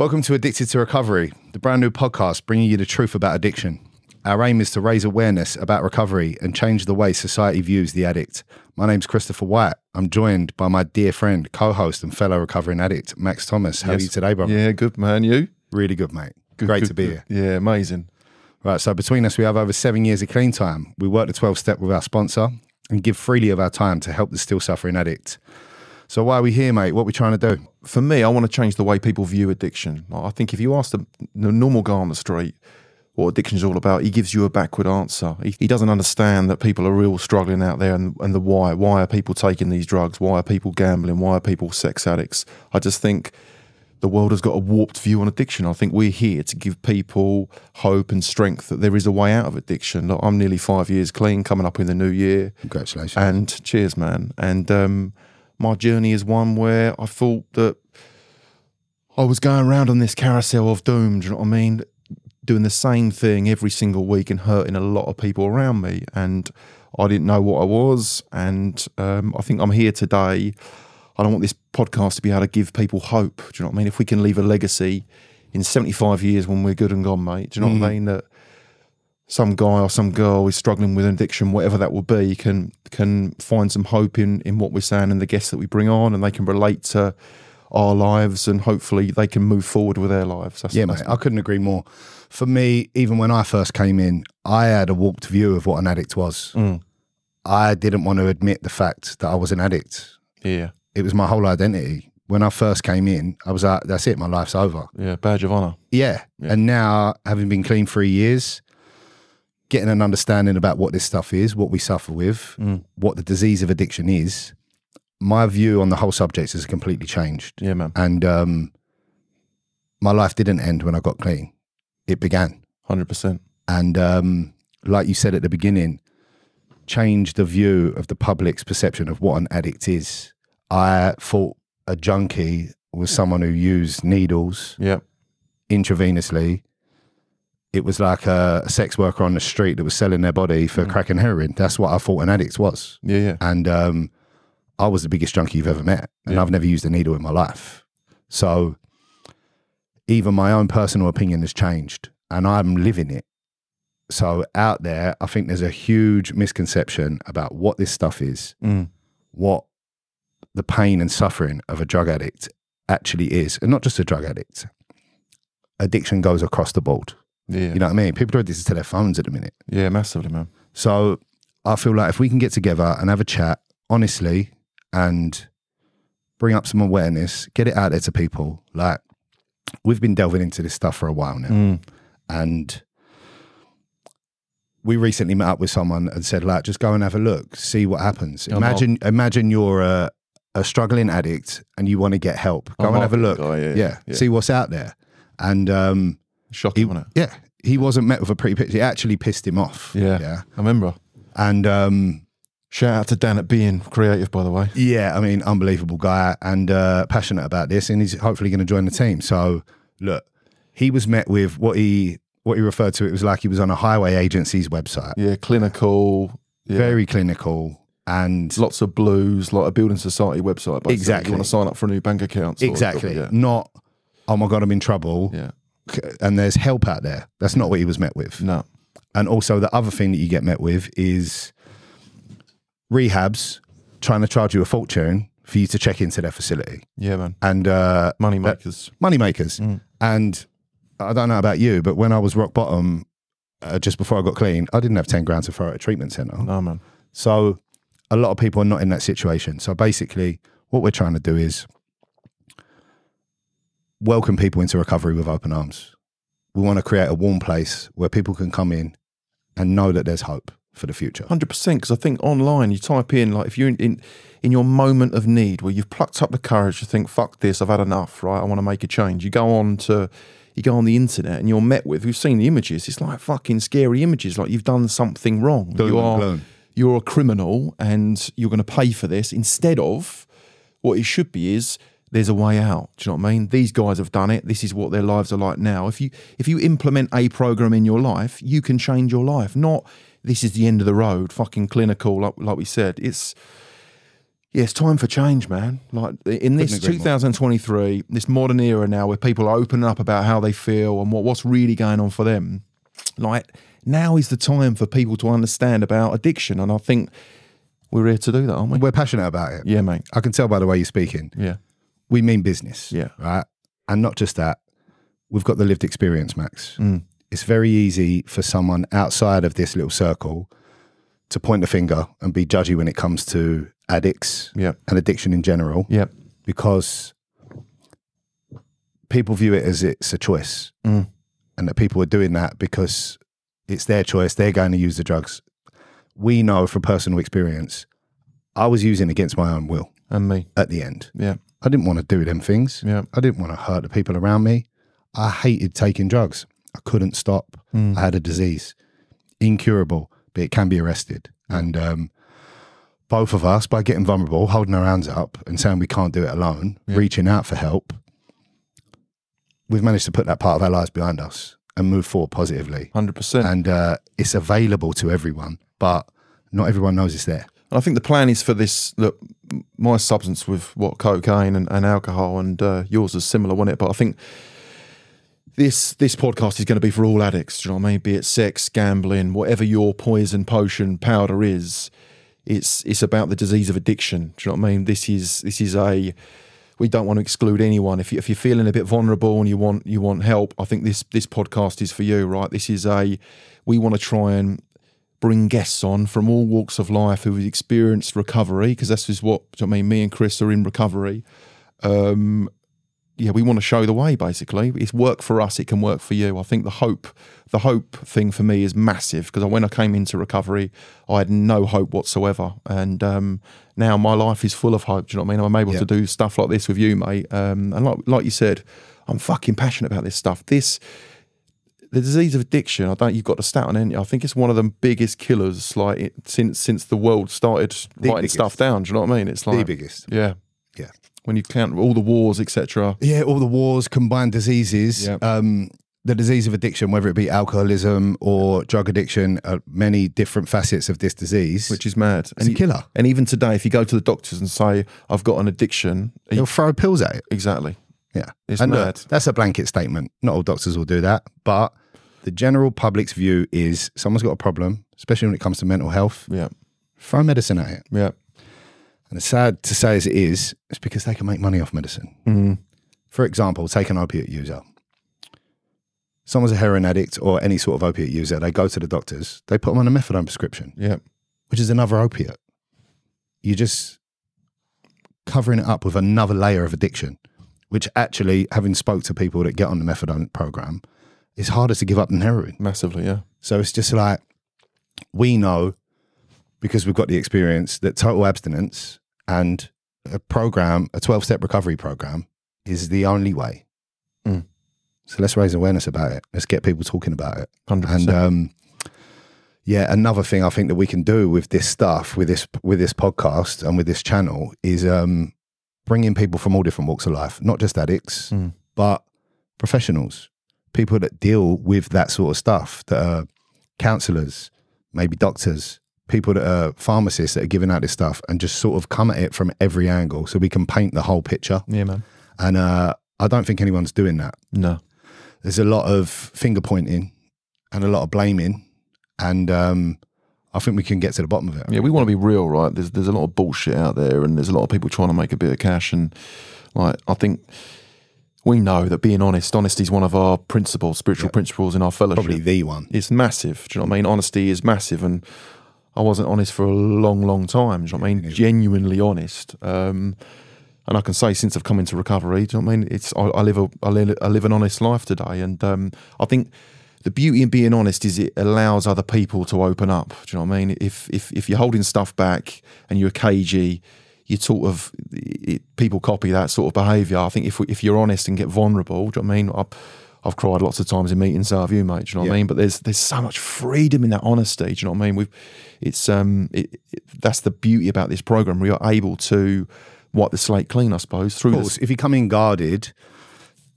Welcome to Addicted to Recovery, the brand new podcast bringing you the truth about addiction. Our aim is to raise awareness about recovery and change the way society views the addict. My name's Christopher White. I'm joined by my dear friend, co host, and fellow recovering addict, Max Thomas. How are you today, bro? Yeah, good man. You? Really good, mate. Good, Great good, to be good. here. Yeah, amazing. Right, so between us, we have over seven years of clean time. We work the 12 step with our sponsor and give freely of our time to help the still suffering addict. So, why are we here, mate? What are we trying to do? For me, I want to change the way people view addiction. I think if you ask the, the normal guy on the street what addiction is all about, he gives you a backward answer. He, he doesn't understand that people are real struggling out there and, and the why. Why are people taking these drugs? Why are people gambling? Why are people sex addicts? I just think the world has got a warped view on addiction. I think we're here to give people hope and strength that there is a way out of addiction. Look, I'm nearly five years clean, coming up in the new year. Congratulations. and cheers, man. And um, my journey is one where I thought that I was going around on this carousel of doom. Do you know what I mean? Doing the same thing every single week and hurting a lot of people around me, and I didn't know what I was. And um, I think I'm here today. I don't want this podcast to be able to give people hope. Do you know what I mean? If we can leave a legacy in 75 years when we're good and gone, mate. Do you know what I mean? That some guy or some girl is struggling with an addiction, whatever that will be, can can find some hope in in what we're saying and the guests that we bring on, and they can relate to our lives, and hopefully they can move forward with their lives. That's, Yeah, mate, I couldn't agree more. For me, even when I first came in, I had a warped view of what an addict was. Mm. I didn't want to admit the fact that I was an addict. yeah, It was my whole identity. When I first came in, I was like, that's it, my life's over. yeah, badge of honor. Yeah. Yeah. And now, having been clean three years, getting an understanding about what this stuff is, what we suffer with, Mm. what the disease of addiction is, my view on the whole subject has completely changed. Yeah, man, And um, my life didn't end when I got clean, it began. hundred percent. and um, like you said at the beginning, change the view of the public's perception of what an addict is. I thought a junkie was someone who used needles Yeah, intravenously. It was like a, sex worker on the street that was selling their body for crack and heroin. That's what I thought an addict was. yeah, yeah, And um, I was the biggest junkie you've ever met, and Yeah. I've never used a needle in my life. So even my own personal opinion has changed, and I'm living it. So out there, I think there's a huge misconception about what this stuff is, mm. what the pain and suffering of a drug addict actually is, and not just a drug addict. Addiction goes across the board. Yeah, You know what I mean? People are addicted to their phones at the minute. yeah, massively, man. So I feel like if we can get together and have a chat honestly and bring up some awareness, get it out there to people. Like we've been delving into this stuff for a while now. Mm. And we recently met up with someone and said, like, just go and have a look, see what happens. I'm Imagine imagine you're a, a struggling addict and you want to get help. Go I'm and have a look. guy, yeah, yeah, yeah. See what's out there. And um Shocking, he, wasn't it? yeah, he wasn't met with a pretty picture. It actually pissed him off. Yeah. Yeah. I remember. And um Shout out to Dan at being creative, by the way. Yeah, I mean, unbelievable guy and uh, passionate about this, and he's hopefully going to join the team. So, look, he was met with what he what he referred to. It was like he was on a highway agency's website, Yeah, clinical. Yeah. very clinical, and lots of blues, like a building society website. Basically. Exactly. You want to sign up for a new bank account. sort of exactly Yeah. not. Oh my god, I'm in trouble, yeah. And there's help out there. That's not what he was met with. No. And also, the other thing that you get met with is rehabs trying to charge you a fortune for you to check into their facility, Yeah, man. and uh, Money makers. money makers. Mm. And I don't know about you, but when I was rock bottom, uh, just before I got clean, I didn't have 10 grand to throw at a treatment center. No, man. So a lot of people are not in that situation. So basically, what we're trying to do is welcome people into recovery with open arms. We want to create a warm place where people can come in and know that there's hope for the future. Hundred percent. Because I think online, you type in like if you're in, in in your moment of need where you've plucked up the courage to think, "Fuck this, I've had enough." Right, I want to make a change. You go on to you go on the internet and you're met with. We've seen the images. It's like fucking scary images. Like you've done something wrong. You are gloom. you're a criminal and you're going to pay for this. Instead of what it should be is there's a way out. Do you know what I mean? These guys have done it. This is what their lives are like now. If you if you implement a program in your life, you can change your life. Not this is the end of the road, fucking clinical, like, like we said. It's Yeah, it's time for change, man. Like in this agree more. 2023, this modern era now where people are opening up about how they feel and what, what's really going on for them. Like now is the time for people to understand about addiction. And I think we're here to do that, aren't we? We're passionate about it. Yeah, mate. I can tell by the way you're speaking. Yeah. We mean business. Yeah. Right. And not just that, we've got the lived experience, Max. Mm. It's very easy for someone outside of this little circle to point the finger and be judgy when it comes to addicts Yeah. and addiction in general Yeah. because people view it as it's a choice Mm. and that people are doing that because it's their choice. They're going to use the drugs. We know from personal experience, I was using against my own will And me. at the end. Yeah. I didn't want to do them things. Yeah. I didn't want to hurt the people around me. I hated taking drugs. I couldn't stop. Mm. I had a disease, incurable, but it can be arrested. And um, both of us, by getting vulnerable, holding our hands up and saying we can't do it alone, Yeah. reaching out for help, we've managed to put that part of our lives behind us and move forward positively. 100%. And uh, it's available to everyone, but not everyone knows it's there. And I think the plan is for this. Look, my substance with what cocaine and, and alcohol, and uh, yours is similar, wasn't it? But I think this this podcast is going to be for all addicts. Do you know what I mean? Be it sex, gambling, whatever your poison, potion, powder is. It's it's about the disease of addiction. Do you know what I mean? This is this is a. We don't want to exclude anyone. If you, if you're feeling a bit vulnerable and you want you want help, I think this this podcast is for you. Right? This is a. We want to try and bring guests on from all walks of life who have experienced recovery because this is what I mean. Me and Chris are in recovery. Um, yeah, we want to show the way. Basically, it's work for us. It can work for you. I think the hope, the hope thing for me is massive because when I came into recovery, I had no hope whatsoever, and um, now my life is full of hope. Do you know what I mean? I'm able Yeah. to do stuff like this with you, mate. Um, and like like you said, I'm fucking passionate about this stuff. This the disease of addiction. I don't. You've got the stat on it. I think it's one of the biggest killers, like it, since since the world started writing biggest. stuff down. Do you know what I mean? It's like The biggest. yeah, Yeah. When you count all the wars, etc. Yeah, all the wars, combined diseases, Yep. um, the disease of addiction, whether it be alcoholism or drug addiction, uh, many different facets of this disease, which is mad. is And, a you- killer. and even today, if you go to the doctors and say, "I've got an addiction," They'll throw pills at it. exactly, Yeah. it's and look, that's a blanket statement. Not all doctors will do that, but the general public's view is someone's got a problem, especially when it comes to mental health, Yeah, throw medicine at it. yeah, And it's sad to say as it is, it's because they can make money off medicine. mm, For example, take an opiate user. Someone's a heroin addict or any sort of opiate user, they go to the doctors, they put them on a methadone prescription, yeah, which is another opiate. You're just covering it up with another layer of addiction, which actually, having spoke to people that get on the methadone program, is harder to give up than heroin. massively. Yeah, So it's just like we know because we've got the experience that total abstinence and a program, a 12 step recovery program, is the only way. Mm. So let's raise awareness about it. Let's get people talking about it. hundred And percent. um, yeah, another thing I think that we can do with this stuff, with this with this podcast and with this channel, is um, bringing people from all different walks of life, not just addicts, Mm. but professionals, people that deal with that sort of stuff, that are counselors, maybe doctors, people that are pharmacists that are giving out this stuff, and just sort of come at it from every angle, so we can paint the whole picture. Yeah, man. And uh, I don't think anyone's doing that No, there's a lot of finger pointing and a lot of blaming, and um, I think we can get to the bottom of it. Yeah, we want to be real, right? There's there's a lot of bullshit out there, and there's a lot of people trying to make a bit of cash. And like, I think we know that being honest, honesty is one of our principles, spiritual Yeah. principles in our fellowship. Probably the one. It's massive. Do you know what I mean? Honesty is massive, and I wasn't honest for a long, long time. Do you know what I mean? Genuinely honest. Um, and I can say since I've come into recovery, do you know what I mean? It's I, I live a I live, I live an honest life today, and um, I think the beauty in being honest is it allows other people to open up. Do you know what I mean? If if if you're holding stuff back and you're cagey, you sort of it, people copy that sort of behaviour. I think if we, if you're honest and get vulnerable, do you know what I mean? I've, I've cried lots of times in meetings, so have you, mate. Do you know what Yeah. I mean? But there's there's so much freedom in that honesty. Do you know what I mean? We've it's um it, it, that's the beauty about this program. We are able to wipe the slate clean, I suppose, through Of this. if you come in guarded,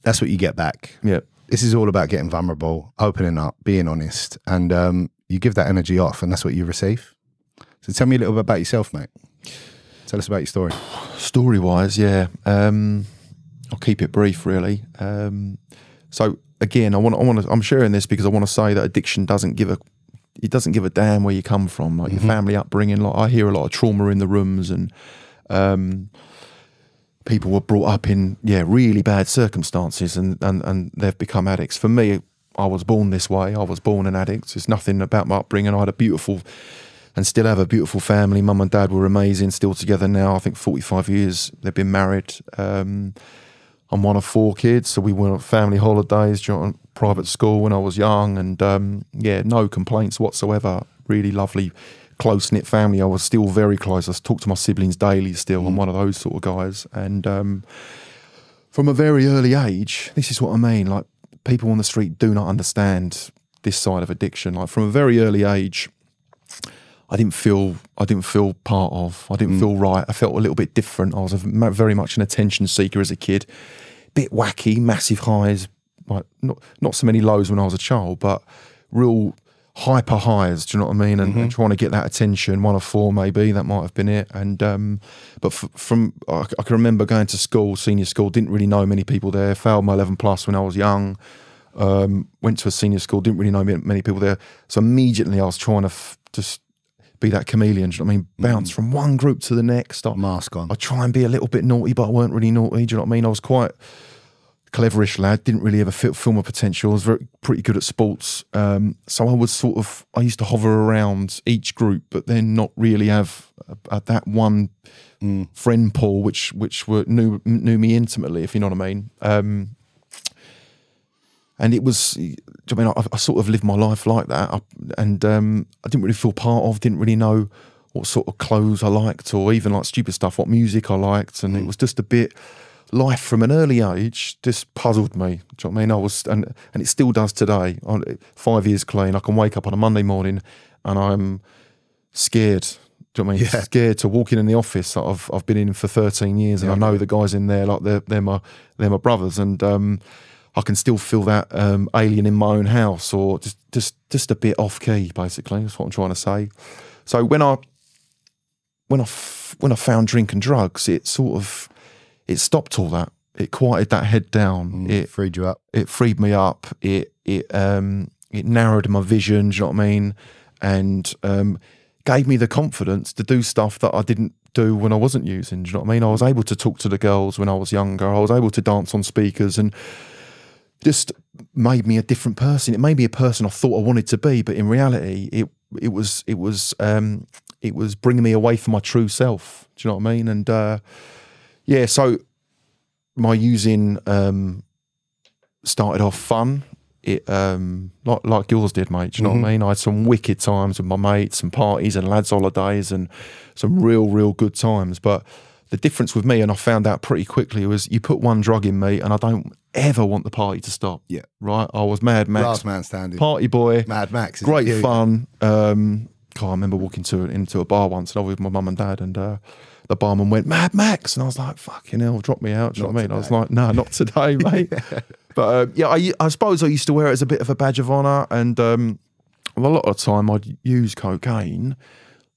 that's what you get back. Yeah, This is all about getting vulnerable, opening up, being honest, and um, you give that energy off, and that's what you receive. So tell me a little bit about yourself, mate. Tell us about your story. Story wise, yeah. Um, I'll keep it brief, really. Um, so again, I want, I want to, I'm sharing this because I want to say that addiction doesn't give a, it doesn't give a damn where you come from, like your family upbringing. Like I hear a lot of trauma in the rooms, and um, people were brought up in yeah really bad circumstances, and and and they've become addicts. For me, I was born this way. I was born an addict. It's nothing about my upbringing. I had a beautiful and still have a beautiful family. Mum and dad were amazing, still together now. I think 45 years they've been married. Um, I'm one of four kids, so we went on family holidays, know, private school when I was young, and um, yeah, no complaints whatsoever. Really lovely, close knit family. I was still very close. I talk to my siblings daily. Still, I'm one of those sort of guys, and um, from a very early age, this is what I mean. Like people on the street do not understand this side of addiction. Like from a very early age, I didn't feel I didn't feel part of. I didn't feel right. I felt a little bit different. I was a, very much an attention seeker as a kid. Bit wacky, massive highs, like not not so many lows when I was a child, but real hyper highs. Do you know what I mean? And, and trying to get that attention. One of four, maybe that might have been it. And um, but f- from I can remember going to school, senior school. Didn't really know many people there. Failed my eleven plus when I was young. Um, went to a senior school. Didn't really know many, people there. So immediately I was trying to f- just be that chameleon. Do you know what I mean? Bounce from one group to the next. I, Mask on. I try and be a little bit naughty, but I weren't really naughty. Do you know what I mean? I was quite cleverish lad. Didn't really ever fit, feel my potential. I was very pretty good at sports. Um, so I was sort of I used to hover around each group, but then not really have uh, that one friend pool, which which were knew knew me intimately, if you know what I mean. Um, and it was, do you know what I mean, I, I sort of lived my life like that, I, and um, I didn't really feel part of. Didn't really know what sort of clothes I liked, or even like stupid stuff, what music I liked, and it was just a bit. Life from an early age just puzzled me. Do you know what I mean? I was, and and it still does today. On five years clean, I can wake up on a Monday morning, and I'm scared. Do you know what I mean? Yeah. Scared to walk in in the office that I've I've been in for 13 years, and I know the guys in there like they're they're my they're my brothers, and um, I can still feel that um, alien in my own house, or just just just a bit off key. Basically, that's what I'm trying to say. So when I when I f- when I found drink and drugs, it sort of it stopped all that. It quieted that head down. It freed you up. it freed me up. It it um it narrowed my vision. Do you know what I mean? And um, gave me the confidence to do stuff that I didn't do when I wasn't using. Do you know what I mean? I was able to talk to the girls when I was younger. I was able to dance on speakers and just made me a different person. It made me a person I thought I wanted to be, but in reality, it it was it was um, it was bringing me away from my true self. Do you know what I mean? And uh, yeah, so my using um, started off fun. It um, like like yours did, mate. Do you know what I mean? I had some wicked times with my mates, and parties and lads' holidays, and some real, real good times. But the difference with me, and I found out pretty quickly, was you put one drug in me, and I don't ever want the party to stop. Yeah. right. I was Mad Max, Last man standing. party boy, Mad Max. great fun. Um, God, I remember walking to into a bar once, and I was with my mum and dad, and uh, the barman went Mad Max, and I was like, "Fucking hell, drop me out." Do you know what I mean? I was like, "No, not today, mate." But uh, yeah, I, I suppose I used to wear it as a bit of a badge of honor, and um, a lot of the time I'd use cocaine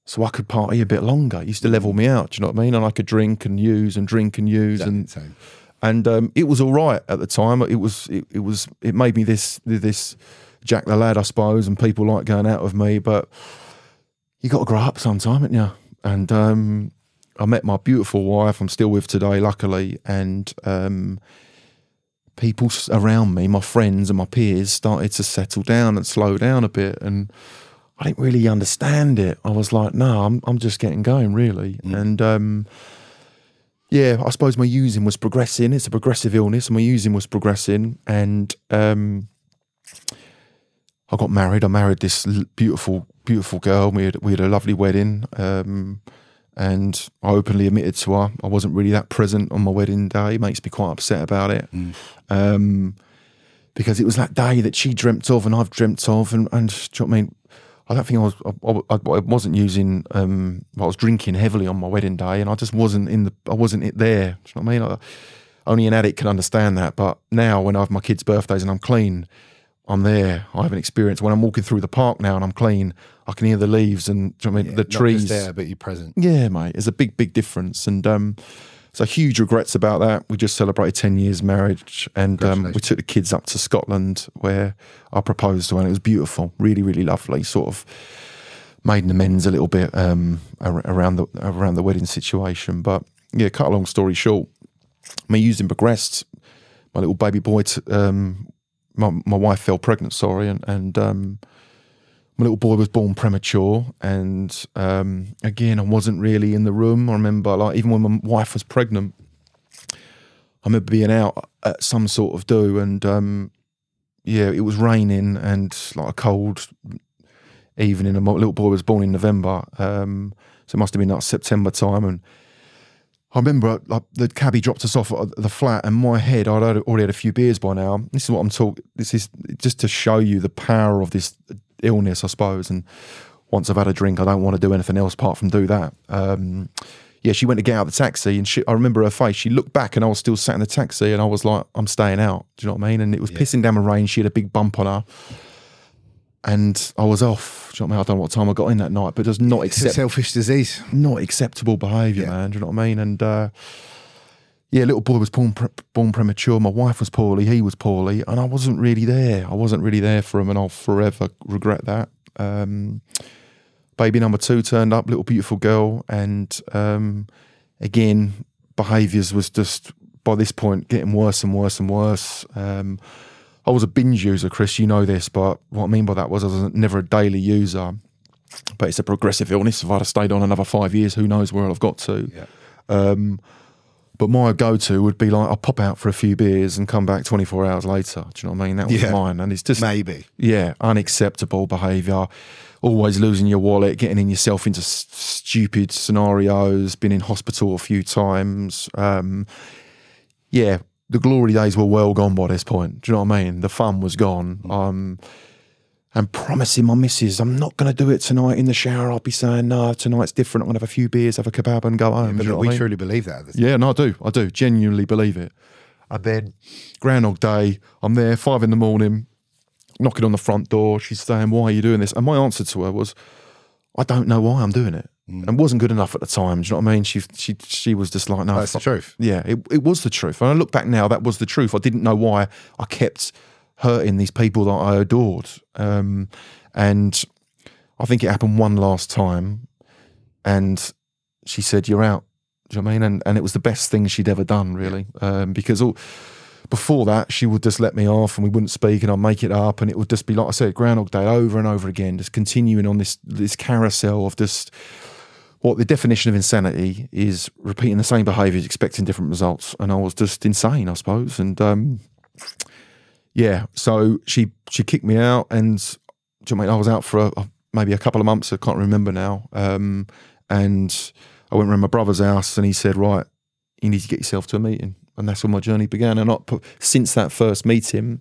so I could party a bit longer. It used to level me out. Do you know what I mean? And I could drink and use and drink and use, Exactly and same. and um, it was all right at the time. It was it, it was it made me this this Jack the lad, I suppose, and people like going out with me. But you got to grow up sometime, haven't you? And um, I met my beautiful wife. I'm still with today, luckily, and um, people around me, my friends and my peers, started to settle down and slow down a bit, and. I didn't really understand it. I was like, no, I'm I'm just getting going, really. And um, yeah, I suppose my using was progressing. It's a progressive illness, and my using was progressing. And um, I got married. I married this beautiful, beautiful girl. We had we had a lovely wedding, um, and I openly admitted to her I wasn't really that present on my wedding day. It makes me quite upset about it, um, because it was that day that she dreamt of and I've dreamt of, and and do you know what I mean. I don't think I was. I, I, I wasn't using. Um, I was drinking heavily on my wedding day, and I just wasn't in the. I wasn't it there. Do you know what I mean? I, only an addict can understand that. But now, when I have my kids' birthdays and I'm clean, I'm there. I have an experience. when I'm walking through the park now and I'm clean. I can hear the leaves and you know I mean, the Not just trees. there, but you're present. Yeah, mate, there's a big, big difference, and um, so huge regrets about that. We just celebrated ten years marriage, and um, we took the kids up to Scotland where I proposed to, her, and it was beautiful, really, really lovely. Sort of made an amends a little bit um, around the around the wedding situation, but yeah, cut a long story short, my using progressed. My little baby boy, t- um, my my wife fell pregnant, sorry, and and um, my little boy was born premature and um, again i wasn't really in the room. I remember like even when my wife was pregnant i remember being out at some sort of do and um, yeah it was raining and like a cold evening and my little boy was born in november um, so it must have been like september time and I remember like, the cabbie dropped us off at the flat, and my head, I'd already had a few beers by now. This is what I'm talking. This is just to show you the power of this illness, I suppose. And once I've had a drink, I don't want to do anything else apart from do that. Um, yeah, she went to get out of the taxi, and she, I remember her face. She looked back, and I was still sat in the taxi, and I was like, "I'm staying out." Do you know what I mean? And it was pissing down with rain. She had a big bump on her, and I was off. Do you know what I mean? I don't know what time I got in that night, but was not It's a accept selfish disease. not acceptable behaviour, man. Do you know what I mean? And uh, yeah, little boy was born pre- born premature. My wife was poorly. He was poorly, and I wasn't really there. I wasn't really there for him, and I'll forever regret that. Um, baby number two turned up, little beautiful girl, and um, again, behaviours was just by this point getting worse and worse and worse. Um, I was a binge user, Chris. You know this, but what I mean by that was I was never a daily user. But it's a progressive illness. If I'd have stayed on another five years, who knows where I've got to. Yeah. Um, but my go-to would be like I'll pop out for a few beers and come back 24 hours later. Do you know what I mean? That was Yeah. mine, and it's just Maybe. yeah, unacceptable behaviour. Always losing your wallet, getting in yourself into s- stupid scenarios. Been in hospital a few times. Um, yeah, the glory days were well gone by this point. Do you know what I mean? The fun was gone. Um, and promising my missus, I'm not going to do it tonight in the shower. I'll be saying, no, tonight's different. I'm going to have a few beers, have a kebab, and go home. You know we I mean? truly believe that. Yeah, no, I do. I do. Genuinely believe it. And then Groundhog Day, I'm there, five in the morning, knocking on the front door. She's saying, Why are you doing this? And my answer to her was, I don't know why I'm doing it. And wasn't good enough at the time. Do you know what I mean? She she she was just like, No, That's the truth. Yeah, it, it was the truth. And I look back now, that was the truth. I didn't know why I kept hurting these people that I adored. Um, and I think it happened one last time. And she said, You're out. Do you know what I mean? And and it was the best thing she'd ever done, really, um, because all before that she would just let me off and we wouldn't speak and I'd make it up and it would just be like I said, Groundhog Day over and over again, just continuing on this this carousel of just what the definition of insanity is repeating the same behaviours, expecting different results, and I was just insane, I suppose, and um, yeah, so she she kicked me out and do you I mean? I was out for a, maybe a couple of months. I can't remember now. Um, and I went around my brother's house, and he said, "Right, you need to get yourself to a meeting." And that's when my journey began. And since that first meeting,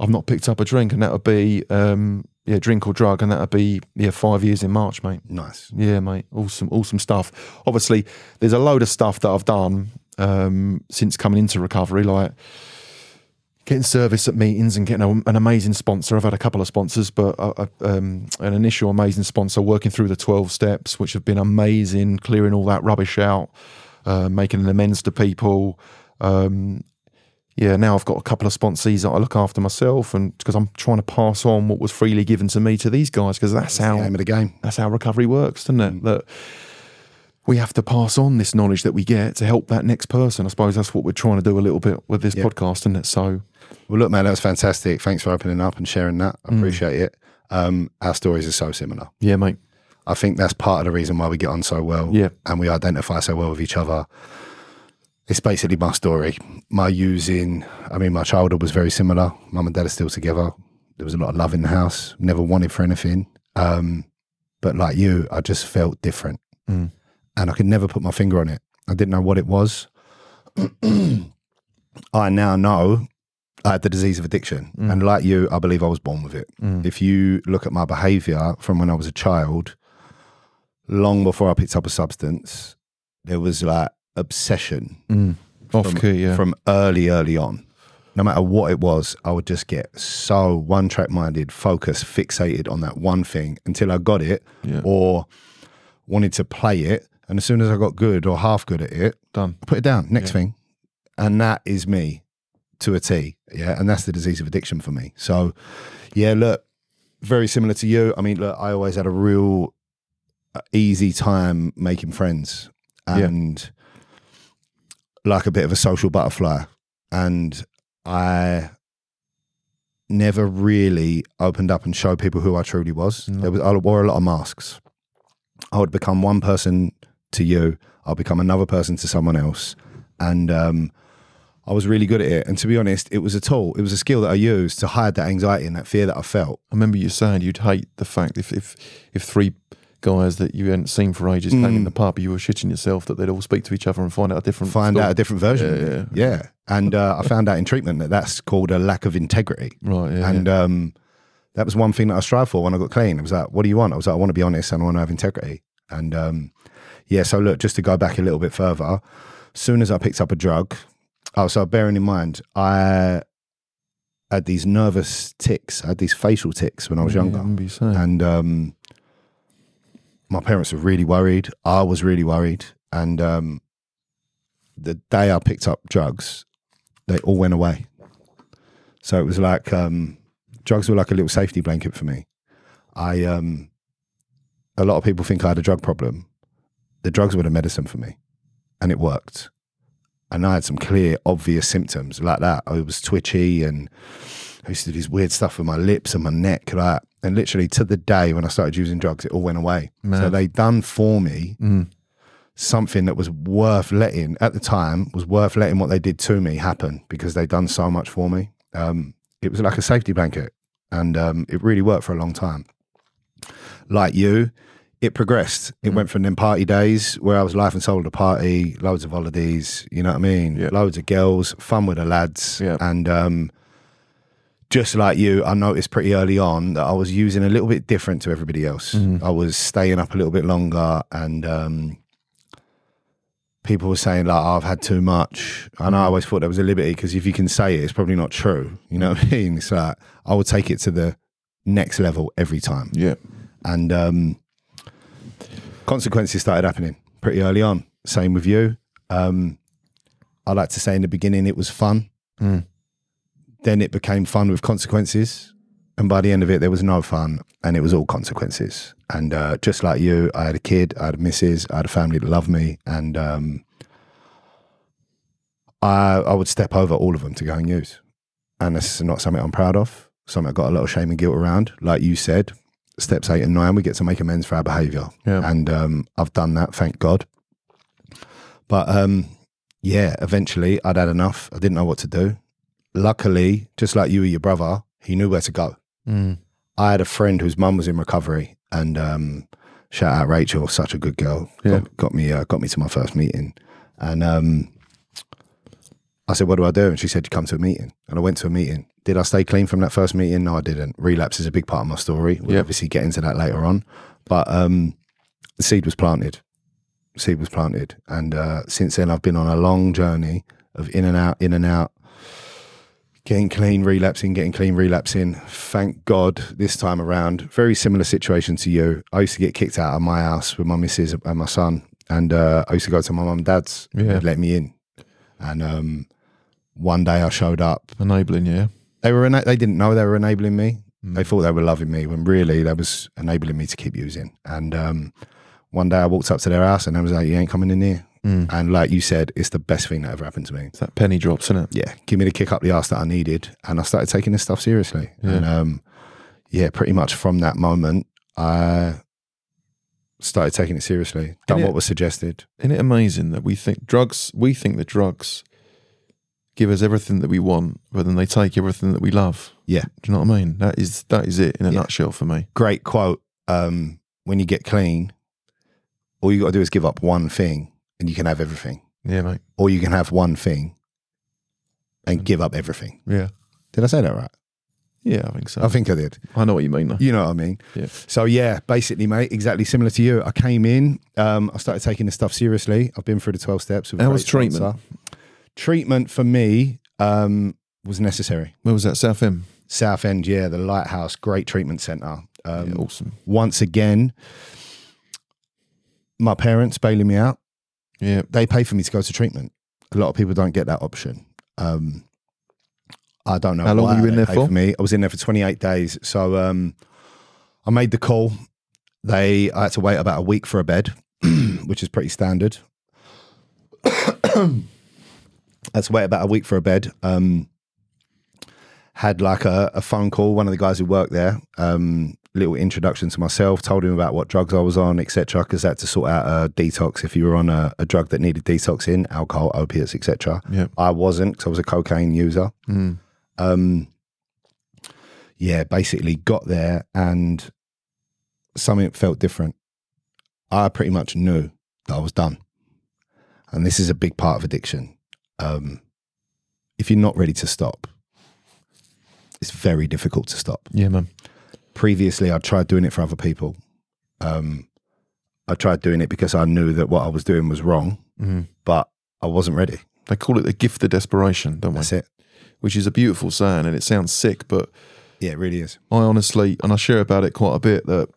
I've not picked up a drink, and that would be um, yeah, drink or drug, and that would be yeah, five years in March, mate. Nice. Yeah, mate. Awesome, awesome stuff. Obviously, there's a load of stuff that I've done um, since coming into recovery, like getting service at meetings and getting a, an amazing sponsor. I've had a couple of sponsors, but uh, uh, um, an initial amazing sponsor working through the 12 steps, which have been amazing, clearing all that rubbish out, uh, making an amends to people. Um, yeah, now I've got a couple of sponsees that I look after myself, and because I'm trying to pass on what was freely given to me to these guys, because that's The how aim of the game. that's how recovery works, doesn't it? That we have to pass on this knowledge that we get to help that next person. I suppose that's what we're trying to do a little bit with this Yeah. podcast, isn't it? So Well, look, man, that was fantastic. Thanks for opening up and sharing that. Mm. I appreciate it. Um, our stories are so similar. yeah, mate. I think that's part of the reason why we get on so well. Yeah. And we identify so well with each other. It's basically my story. My using, I mean, my childhood was very similar. Mum and dad are still together. There was a lot of love in the house. Never wanted for anything. Um, but like you, I just felt different. Mm. And I could never put my finger on it. I didn't know what it was. I now know I had the disease of addiction. Mm. And like you, I believe I was born with it. Mm. If you look at my behavior from when I was a child, long before I picked up a substance, there was like obsession Mm. From, yeah. from early, early on. no matter what it was, I would just get so one track minded, focused, fixated on that one thing until I got it Yeah. or wanted to play it. And as soon as I got good or half good at it, Done. put it down. Next Yeah. thing. And that is me to a T. Yeah. And that's the disease of addiction for me. So, yeah, look, very similar to you. I mean, look, I always had a real uh, easy time making friends Yeah. Like a bit of a social butterfly. And I never really opened up and showed people who I truly was. No. There was I wore a lot of masks. I would become one person to you. I'll become another person to someone else, and um, I was really good at it. And to be honest, it was a tool. It was a skill that I used to hide that anxiety and that fear that I felt. I remember you saying you'd hate the fact if if if three guys that you hadn't seen for ages came in Mm. the pub, you were shitting yourself that they'd all speak to each other and find out a different Find story. out a different version. of Yeah, yeah. And uh, I found out in treatment that that's called a lack of integrity. right. Yeah, and yeah. um, that was one thing that I strive for when I got clean. It was like, what do you want? I was like, I want to be honest and I want to have integrity. And um, yeah, so look, just to go back a little bit further, soon as I picked up a drug, oh, so bearing in mind, I had these nervous ticks, I had these facial ticks when I was Yeah, younger. And um, my parents were really worried. I was really worried. And um, the day I picked up drugs, they all went away. So it was like um, drugs were like a little safety blanket for me. I um, a lot of people think I had a drug problem. The drugs were the medicine for me, and it worked. And I had some clear, obvious symptoms like that. I was twitchy and I used to do this weird stuff with my lips and my neck, like, and literally to the day when I started using drugs, it all went away. So Man. they done for me Mm. something that was worth letting at the time was worth letting what they did to me happen because they'd done so much for me. Um, it was like a safety blanket, and um, it really worked for a long time. Like you, it progressed. It went from them party days where I was life and soul of the party, loads of holidays, you know what I mean? Yeah. Loads of girls, fun with the lads. Yeah. And um, just like you, I noticed pretty early on that I was using a little bit different to everybody else. I was staying up a little bit longer and um, people were saying like oh, I've had too much. And I always thought there was a liberty because if you can say it, it's probably not true. You know what I mean? It's like I would take it to the next level every time. Yeah. And um, consequences started happening pretty early on. Same with you. Um, I like to say in the beginning it was fun. Mm. Then it became fun with consequences. And by the end of it, there was no fun and it was all consequences. And uh, just like you, I had a kid, I had a missus, I had a family that loved me. And um, I, I would step over all of them to go and use. And that's not something I'm proud of, something I got a lot of shame and guilt around. Like you said, steps eight and nine, we get to make amends for our behaviour. Yeah. And um, I've done that, thank God. But um, yeah, eventually I'd had enough. I didn't know what to do. Luckily, just like you or your brother, he knew where to go. Mm. I had a friend whose mum was in recovery, and um, shout out Rachel, such a good girl. Yeah. Got, got me, uh, got me to my first meeting, and um, I said, "What do I do?" And she said, "You come to a meeting." And I went to a meeting. Did I stay clean from that first meeting? No, I didn't. Relapse is a big part of my story. We'll Yeah. obviously get into that later on, but um, the seed was planted. Seed was planted, and uh, since then I've been on a long journey of in and out, in and out, getting clean, relapsing, getting clean, relapsing. Thank God this time around, very similar situation to you. I used to get kicked out of my house with my missus and my son, and uh, I used to go to my mum and dad's. Yeah. They'd let me in, and um, one day I showed up. Enabling you. They were ena- they didn't know they were enabling me. Mm. They thought they were loving me when really they was enabling me to keep using. And um, one day I walked up to their house and I was like, "You ain't coming in here." Mm. And like you said, it's the best thing that ever happened to me It's that penny drops, isn't it? yeah, give me the kick up the ass that I needed, and I started taking this stuff seriously. Yeah. And um, yeah, pretty much from that moment, I started taking it seriously. Done it- what was suggested. Isn't it amazing that we think drugs, we think that drugs give us everything that we want, but then they take everything that we love. Yeah. Do you know what I mean? That is that is it in a Yeah. nutshell for me. Great quote. Um, when you get clean, all you got to do is give up one thing, and you can have everything. Yeah, mate. Or you can have one thing and give up everything. Yeah. Did I say that right? Yeah, I think so. I think I did. I know what you mean though. You know what I mean? Yeah. So yeah, basically, mate, exactly similar to you. I came in, um, I started taking this stuff seriously. I've been through the twelve steps. with How was treatment? sponsor. Treatment for me, um, was necessary. Where was that? Southend. South End, yeah, the Lighthouse, great treatment centre. Um, Yeah, awesome. Once again, my parents bailing me out. Yeah. They pay for me to go to treatment. A lot of people don't get that option. Um, I don't know. How long were you in there pay for? Me, I was in there for 28 days. So um, I made the call. They, I had to wait about a week for a bed, which is pretty standard. I had to wait about a week for a bed. Um, had like a, a phone call. One of the guys who worked there, um, little introduction to myself, told him about what drugs I was on, etc. Because that to sort out a detox if you were on a, a drug that needed detoxing, alcohol, opiates, etc. Yeah. I wasn't because I was a cocaine user. Mm. Um, yeah, basically got there and something felt different. I pretty much knew that I was done. And this is a big part of addiction. Um, if you're not ready to stop, it's very difficult to stop. Yeah, man. Previously, I tried doing it for other people. Um, I tried doing it because I knew that what I was doing was wrong, Mm. but I wasn't ready. They call it the gift of desperation, don't we? That's it. Which is a beautiful saying, and it sounds sick, but Yeah, it really is. I honestly, and I share about it quite a bit, that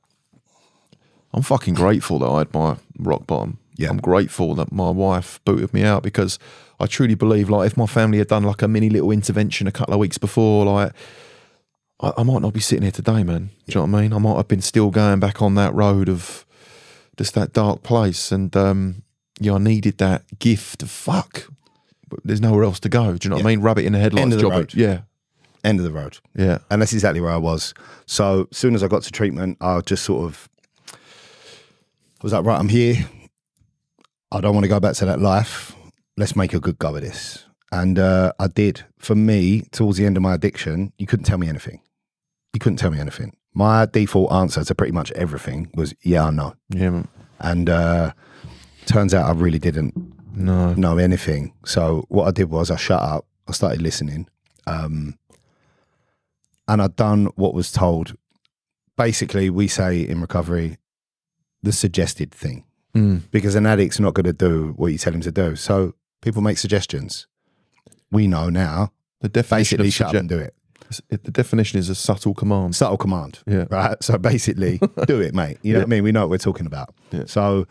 I'm fucking grateful that I had my rock bottom. Yeah. I'm grateful that my wife booted me out because I truly believe, like, if my family had done like a mini little intervention a couple of weeks before, like, I, I might not be sitting here today, man. Do you know what I mean? I might have been still going back on that road of just that dark place. And um, yeah, I needed that gift of fuck. But there's nowhere else to go. Do you know what I mean? Rabbit in the headlights End of the job. road. Yeah. End of the road. Yeah. And that's exactly where I was. So as soon as I got to treatment, I just sort of I was like, right, I'm here. I don't want to go back to that life. Let's make a good go of this. And uh, I did. For me, towards the end of my addiction, you couldn't tell me anything. You couldn't tell me anything. My default answer to pretty much everything was, yeah, I know. Yeah, man. And uh, turns out I really didn't No. know anything. So what I did was I shut up. I started listening, um, and I'd done what was told. Basically, we say in recovery, the suggested thing, Mm. because an addict's not going to do what you tell him to do. So people make suggestions. We know now. The definition Basically, of shut up and do it. It- the definition is a subtle command. Subtle command. Yeah. Right. So basically, do it, mate. You know what I mean? We know what we're talking about. Yeah. So,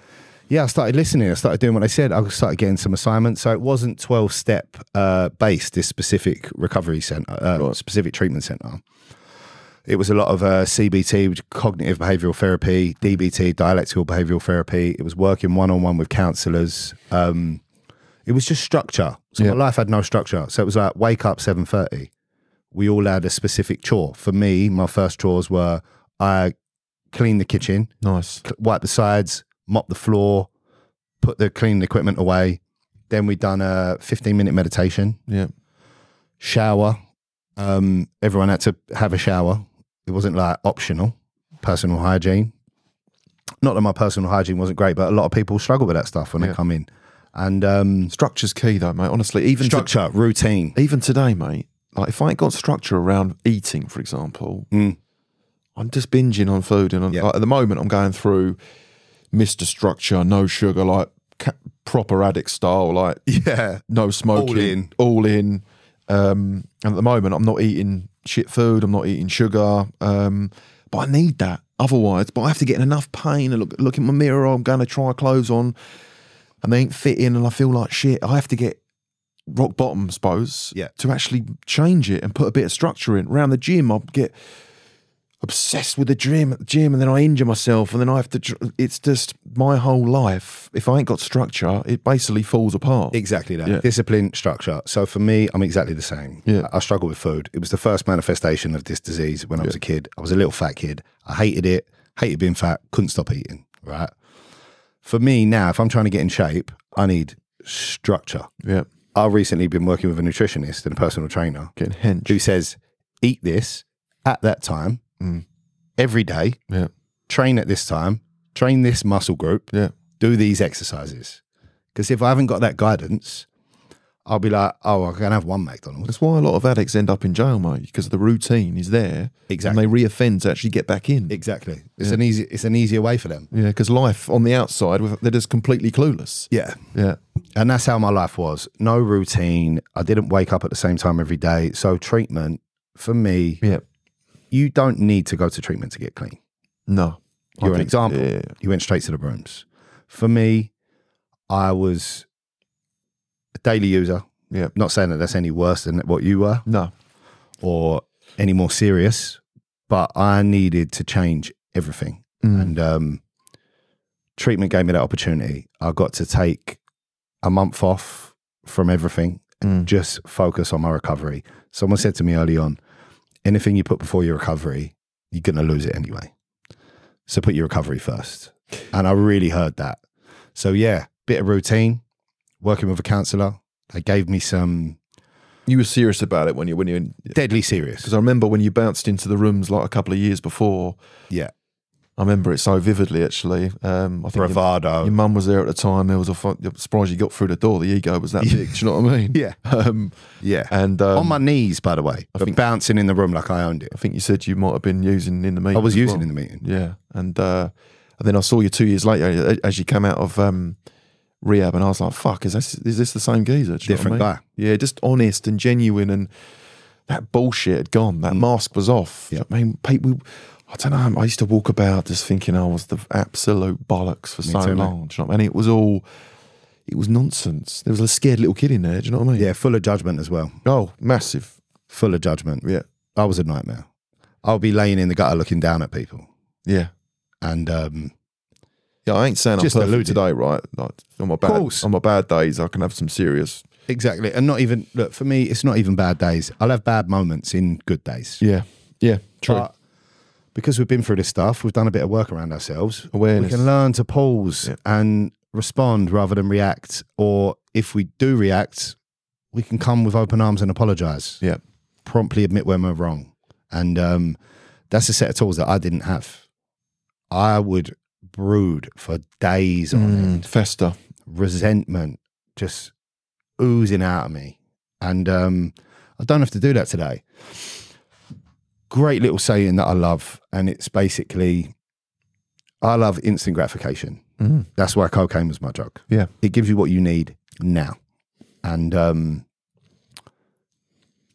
yeah, I started listening. I started doing what they said. I started getting some assignments. So it wasn't 12 step uh, based, this specific recovery center, uh, Right. specific treatment center. It was a lot of uh, CBT, which cognitive behavioral therapy, DBT, dialectical behavioral therapy. It was working one on one with counselors. Um, it was just structure. So Yeah. my life had no structure. So it was like wake up 7.30 we all had a specific chore. For me, my first chores were I clean the kitchen, Nice. wipe the sides, mop the floor, put the cleaning equipment away. Then we'd done a 15 minute meditation, Yeah. shower. Um, everyone had to have a shower. It wasn't like optional, personal hygiene. Not that my personal hygiene wasn't great, but a lot of people struggle with that stuff when Yeah. they come in. And um, Structure's key, though, mate. Honestly, even to- structure, routine. even today, mate. Like if I ain't got structure around eating, for example, Mm. I'm just binging on food, and Yeah. like, at the moment I'm going through Mister Structure, no sugar, like ca- proper addict style, like Yeah. no smoking, all in. all in. Um, and at the moment, I'm not eating shit food. I'm not eating sugar. Um, but I need that. Otherwise, but I have to get in enough pain and look, look in my mirror. I'm going to try clothes on, and they ain't fitting, and I feel like shit. I have to get rock bottom, I suppose, Yeah. to actually change it and put a bit of structure in. Around the gym, I'll get obsessed with the gym at the gym, and then I injure myself, and then I have to. It's just my whole life. If I ain't got structure, it basically falls apart. Exactly that. Yeah. Discipline, structure. So for me, I'm exactly the same. Yeah. I struggle with food. It was the first manifestation of this disease when I was a kid. I was a little fat kid. I hated it, hated being fat, couldn't stop eating, right? For me now, if I'm trying to get in shape, I need structure. yeah, I've recently been working with a nutritionist and a personal trainer getting hench. who says, eat this at that time, Mm. every day, Yeah, train at this time, train this muscle group, yeah, do these exercises. Because if I haven't got that guidance, I'll be like, oh, I can have one McDonald's. That's why a lot of addicts end up in jail, mate, because the routine is there. Exactly. And they reoffend to actually get back in. Exactly. It's an easy. It's an easier way for them. Yeah, because life on the outside, they're just completely clueless. Yeah. Yeah. And that's how my life was. No routine. I didn't wake up at the same time every day. So treatment for me, Yeah. you don't need to go to treatment to get clean. No. You're an example. Yeah. You went straight to the rooms. For me, I was a daily user. Yeah. Not saying that that's any worse than what you were No. or any more serious, but I needed to change everything. Mm. And um, treatment gave me that opportunity. I got to take a month off from everything, Mm. just focus on my recovery. Someone said to me early on, anything you put before your recovery, you're going to lose it anyway. So put your recovery first. And I really heard that. So yeah, bit of routine, working with a counselor. They gave me some You were serious about it when you when you deadly serious. because I remember when you bounced into the rooms like a couple of years before. Yeah. I remember it so vividly. Actually, um, I think your, Bravado. your mum was there at the time. There was a I'm you got through the door. The ego was that big. Do you know what I mean? Yeah. Um, Yeah. and um, on my knees, by the way, I think- bouncing in the room like I owned it. I think you said you might have been using in the meeting. I was using well. in the meeting. Yeah, and uh, and then I saw you two years later as you came out of um, rehab, and I was like, "Fuck, is this is this the same geezer?" Do you know Different what I mean? guy. Yeah, just honest and genuine, and that bullshit had gone. That mask was off. Mm. Yeah. I mean, people. I don't know. I used to walk about just thinking I was the absolute bollocks for so too, long. Do you know what I mean? It was all. It was nonsense. There was a scared little kid in there. Do you know what I mean? Yeah, full of judgment as well. Oh, massive. Full of judgment. Yeah. I was a nightmare. I'll be laying in the gutter looking down at people. Yeah. And um, Yeah, I ain't saying Just I'm perfect alluded. today, right? Like on my bad, course. on my bad days, I can have some serious. exactly. And not even, look, for me, it's not even bad days. I'll have bad moments in good days. Yeah, yeah, true. But because we've been through this stuff, we've done a bit of work around ourselves. Awareness. We can learn to pause Yeah. and respond rather than react. Or if we do react, we can come with open arms and apologize. yeah, promptly admit when we're wrong. And um, that's a set of tools that I didn't have. I would brood for days on mm, end, fester. resentment just oozing out of me. And um, I don't have to do that today. Great little saying that I love. And it's basically, I love instant gratification. Mm, That's why cocaine was my drug. yeah, It gives you what you need now. And um,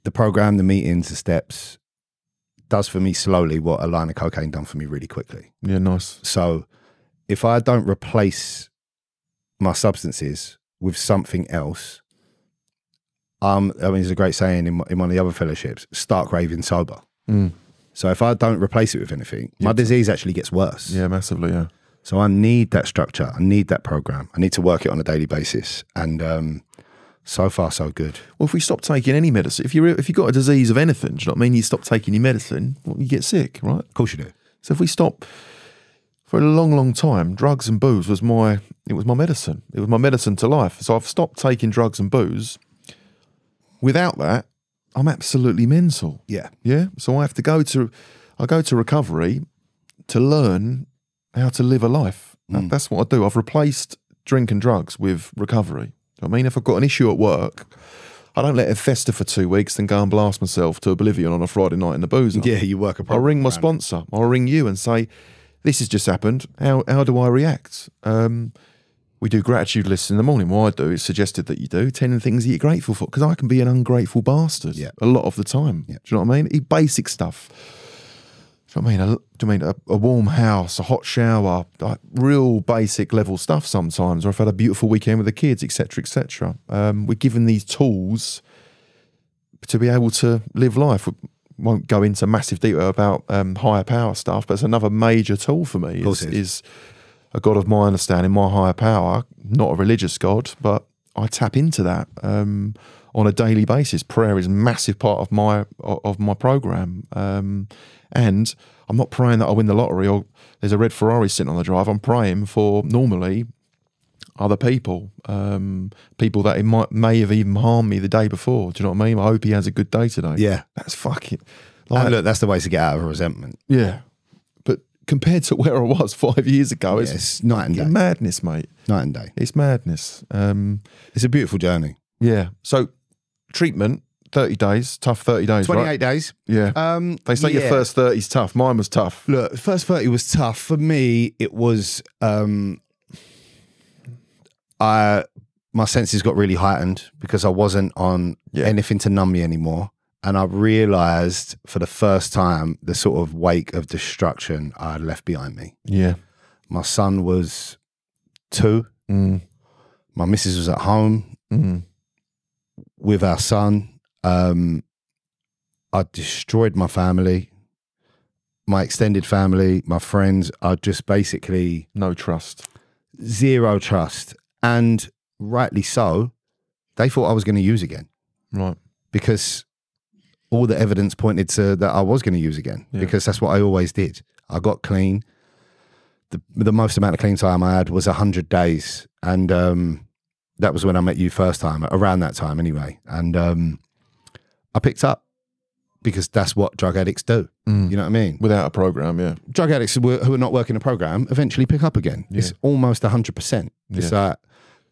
the program, the meetings, the steps does for me slowly what a line of cocaine done for me really quickly. yeah, nice. So if I don't replace my substances with something else, um, I mean, there's a great saying in, in one of the other fellowships: "Start craving sober." Mm, So if I don't replace it with anything, my disease actually gets worse. yeah, massively. Yeah, So I need that structure. I need that program. I need to work it on a daily basis. And um, so far, so good. Well, if we stop taking any medicine, if you if you got a disease of anything, do you know what I mean? You stop taking your medicine, well, you get sick, right? Of course, you do. So if we stop for a long, long time, drugs and booze was my it was my medicine. It was my medicine to life. So I've stopped taking drugs and booze. Without that, I'm absolutely mental. Yeah. Yeah. So I have to go to I go to recovery to learn how to live a life. That- mm. That's what I do. I've replaced drink and drugs with recovery. I mean, if I've got an issue at work, I don't let it fester for two weeks, then go and blast myself to oblivion on a Friday night in the booze. Yeah, you work a I'll program. ring my around sponsor. I'll ring you and say, "This has just happened. How how do I react?" Um, we do gratitude lists in the morning. What I do is suggested that you do ten things that you're grateful for because I can be an ungrateful bastard Yeah. a lot of the time. Yeah. Do you know what I mean? Basic stuff. Do you know what I mean? A, do you mean a, a warm house, a hot shower, like real basic level stuff sometimes, or I've had a beautiful weekend with the kids, etc., etc. Um, we're given these tools to be able to live life. Won't go into massive detail about um, higher power stuff, but it's another major tool for me. course Is, it is. is a God of my understanding, my higher power, not a religious God, but I tap into that um, on a daily basis. Prayer is a massive part of my of my program, um, and I'm not praying that I win the lottery or there's a red Ferrari sitting on the drive. I'm praying for normally other people, um, people that it might may have even harmed me the day before. Do you know what I mean? I hope he has a good day today. Yeah. that's fucking Like, look, that's the way to get out of resentment. yeah. But compared to where I was five years ago, it's It's night and day. madness, mate. Night and day. It's madness. Um, It's a beautiful journey. Yeah. So treatment, 30 days, tough 30 days, 28 right? days. Yeah. Um, they say your first 30 is tough. Mine was tough. Look, first 30 was tough. For me, it was um I my senses got really heightened because I wasn't on Yeah. anything to numb me anymore. And I realized for the first time the sort of wake of destruction I had left behind me. Yeah. My son was two. Mm. My missus was at home Mm. with our son. Um, I destroyed my family, my extended family, my friends. I just basically No trust. zero trust. And rightly so, they thought I was going to use again Right. because all the evidence pointed to that I was going to use again Yeah. because that's what I always did. I got clean. The, the most amount of clean time I had was 100 days. And um, that was when I met you first time, around that time anyway. And um, I picked up because that's what drug addicts do. Mm. You know what I mean? Without a program, yeah. drug addicts who are, not working a program eventually pick up again. It's Yeah. almost 100%. It's Yeah. like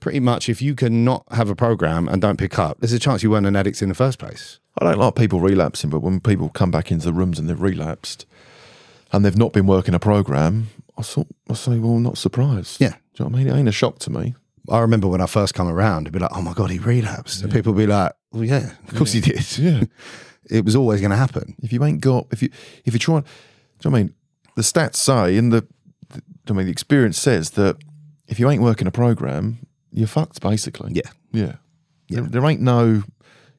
pretty much if you can not have a program and don't pick up, there's a chance you weren't an addict in the first place. I don't like people relapsing, but when people come back into the rooms and they've relapsed and they've not been working a program, I sort I say, well, I'm not surprised. Yeah. Do you know what I mean? It ain't a shock to me. I remember when I first come around, it'd be like, oh my God, he relapsed. And people would be like, well, yeah, of course he did. Yeah. It was always going to happen. if you ain't got if you if you're trying do you know what I mean the stats say and the, the I mean the experience says that if you ain't working a program, you're fucked basically. Yeah. Yeah. There, there ain't no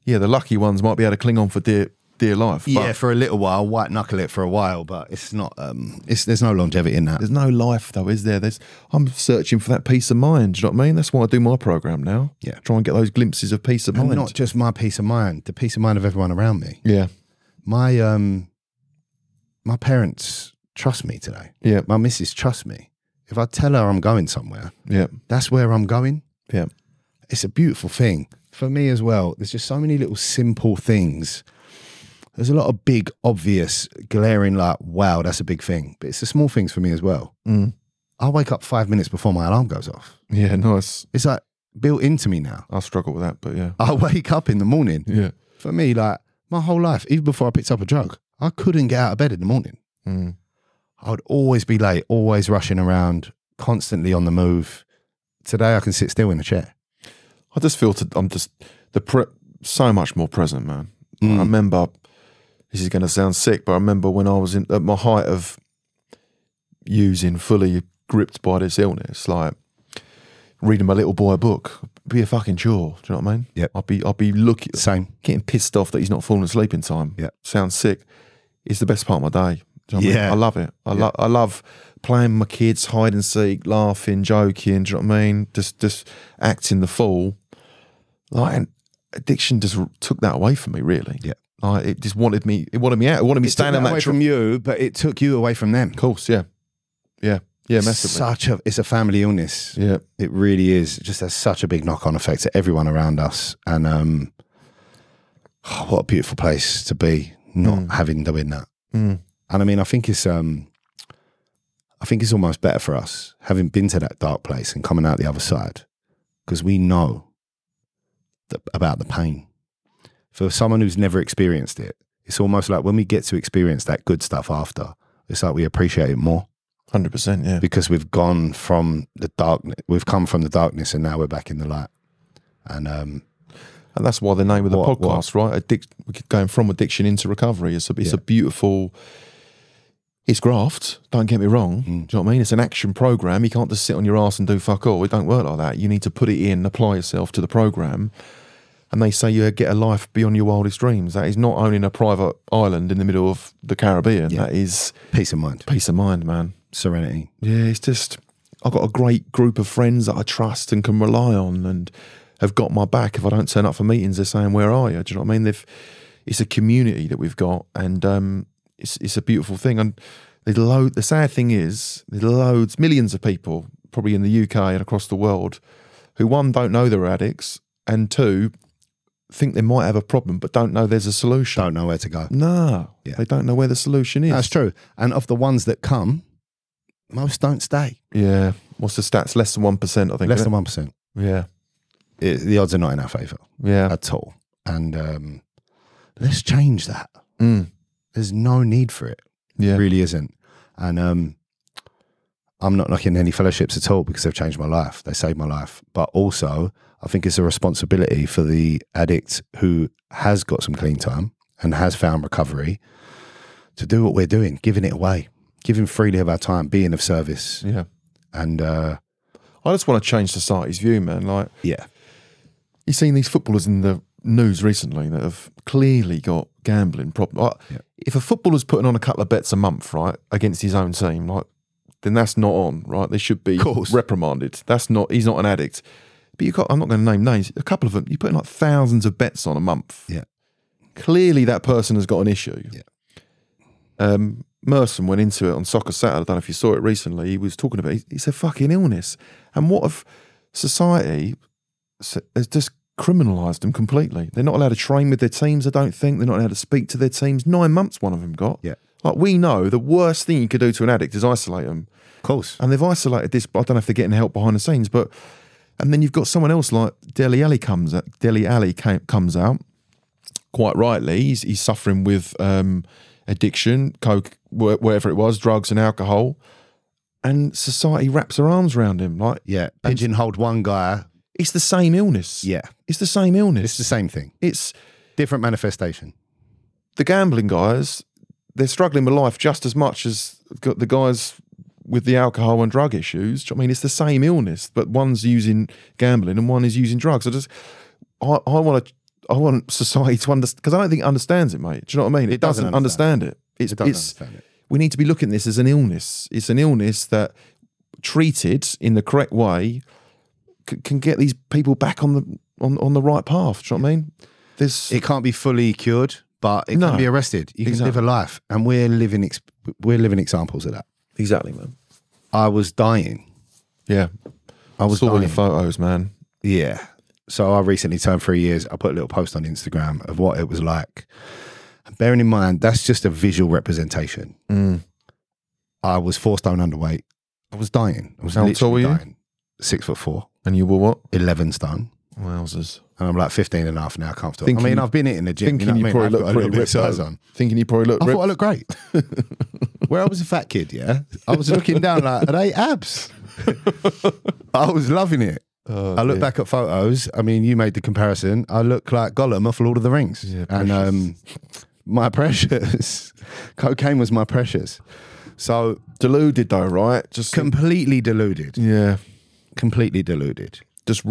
yeah, the lucky ones might be able to cling on for dear dear life. Yeah, for a little while, white knuckle it for a while, but it's not, um, it's, there's no longevity in that. there's no life though, is there? There's I'm searching for that peace of mind. Do you know what I mean? That's why I do my program now. Yeah. Try and get those glimpses of peace of And mind. not just my peace of mind, the peace of mind of everyone around me. yeah. My, um, my parents trust me today. Yeah. my missus trusts me. If I tell her I'm going somewhere, Yeah. that's where I'm going. Yeah. It's a beautiful thing for me as well. There's just so many little simple things. There's a lot of big, obvious, glaring, like, wow, that's a big thing. But it's the small things for me as well. Mm. I wake up five minutes before my alarm goes off. Yeah, nice. It's like built into me now. I struggle with that, but yeah. I wake up in the morning. Yeah. For me, like my whole life, even before I picked up a drug, I couldn't get out of bed in the morning. Mm. I would always be late, always rushing around, constantly on the move. Today, I can sit still in a chair. I just feel to, I'm just the pre- so much more present, man. Mm. I remember this is going to sound sick, but I remember when I was in at my height of using fully gripped by this illness, like reading my little boy a book, be a fucking chore. Do you know what I mean? Yeah. I'd be I'd be looking, Same. getting pissed off that he's not falling asleep in time. Yeah. sounds sick. It's the best part of my day. You know what I, Yeah. mean? I love it. I love I love playing with my kids, hide and seek, laughing, joking. Do you know what I mean? Just just acting the fool. Like and addiction just took that away from me. Really. Yeah. Like it just wanted me. It wanted me out. It wanted me It took standing that away. Tr- from you, but it took you away from them. of course. Yeah. Yeah. Yeah. It's Massively. such a it's a family illness. yeah. It really is. It just has such a big knock on effect to everyone around us. And um oh, what a beautiful place to be, not having doing that. Mm. And I mean, I think it's um I think it's almost better for us having been to that dark place and coming out the other side because we know about the pain. For someone who's never experienced it, it's almost like when we get to experience that good stuff after, it's like we appreciate it more Hundred percent. Yeah. because we've gone from the darkness, we've come from the darkness, and now we're back in the light. And um, And that's why the name of the What- what? podcast, right? Addic- going from addiction into recovery. It's a, it's Yeah. a beautiful. It's graft. Don't get me wrong. Mm. Do you know what I mean? It's an action program. You can't just sit on your ass and do fuck all. It don't work like that. You need to put it in, apply yourself to the program. And they say you get a life beyond your wildest dreams. That is not owning a private island in the middle of the Caribbean. Yeah. That is peace of mind, peace of mind, man. serenity. Yeah, it's just I've got a great group of friends that I trust and can rely on, and have got my back. If I don't turn up for meetings, they're saying, "Where are you?" Do you know what I mean? They've it's a community that we've got, and um, it's it's a beautiful thing. And there's load. The sad thing is, there's loads, millions of people, probably in the UK and across the world, who one don't know they're addicts, and two think they might have a problem but don't know there's a solution. Don't know where to go. No, Yeah. they don't know where the solution is. That's true. And of the ones that come, most don't stay. Yeah. What's the stats? Less than one percent, I think. Less than one percent. Yeah. it, the odds are not in our favour Yeah. at all. And um, let's change that. Mm. There's no need for it. Yeah. It really isn't. And um, I'm not knocking any fellowships at all because they've changed my life. They saved my life. But also, I think it's a responsibility for the addict who has got some clean time and has found recovery to do what we're doing, giving it away, giving freely of our time, being of service. Yeah. And uh, I just want to change society's view, man. Like, yeah, you've seen these footballers in the news recently that have clearly got gambling problems. Like, Yeah. If a footballer's putting on a couple of bets a month, right, against his own team, like, then that's not on, right? They should be reprimanded. That's not. He's not an addict. But you got. I'm not going to name names. A couple of them. You're putting like thousands of bets on a month. Yeah. Clearly, that person has got an issue. Yeah. Um, Merson went into it on Soccer Saturday. I don't know if you saw it recently. He was talking about. It's a fucking illness. And what if society has just criminalised them completely? They're not allowed to train with their teams. I don't think they're not allowed to speak to their teams. Nine months, one of them got. Yeah. Like we know, the worst thing you could do to an addict is isolate them of course. and they've isolated this. But I don't know if they're getting help behind the scenes. But and then you've got someone else like Dele Alli comes out. Dele Alli came, comes out quite rightly. He's, he's suffering with um, addiction, coke, wh- whatever it was, drugs and alcohol. And society wraps their arms around him. Like Yeah, pigeonholed one guy. It's the same illness. Yeah, it's the same illness. it's the same thing, It's different manifestation. the gambling guys. They're struggling with life just as much as the guys with the alcohol and drug issues. Do you know what I mean, it's the same illness, but one's using gambling and one is using drugs. I just, I, I want to, I want society to understand because I don't think it understands it, mate. Do you know what I mean? It, doesn't doesn't, understand. it. It's, It doesn't it's understand it. we need to be looking at this as an illness. It's an illness that, treated in the correct way, c- can get these people back on the on, on the right path. Do you know what I mean? There's It can't be fully cured, but it No. can be arrested. You can live a life, and we're living ex- we're living examples of that. exactly, man. I was dying. Yeah, I was saw dying. the photos, man. Yeah. So I recently turned three years. I put a little post on Instagram of what it was like. Bearing in mind, that's just a visual representation. Mm. I was four stone underweight. I was dying. I was How literally tall were you? dying. Six foot four, And you were what? 11 stone. Wowzers. And I'm like 15 and a half now, comfortable. Thinking I mean, I've been hitting the gym. Thinking you, you, know I probably look pretty ripped. size on. Thinking you probably look I ripped. thought I looked great. Where I was a fat kid, yeah, I was looking down like, are they abs? I was loving it. Oh, I look dear. back at photos. I mean, you made the comparison. I look like Gollum off Lord of the Rings. Yeah, and um, my precious, cocaine was my precious. So deluded though, right? Just completely deluded. yeah. Completely deluded. Just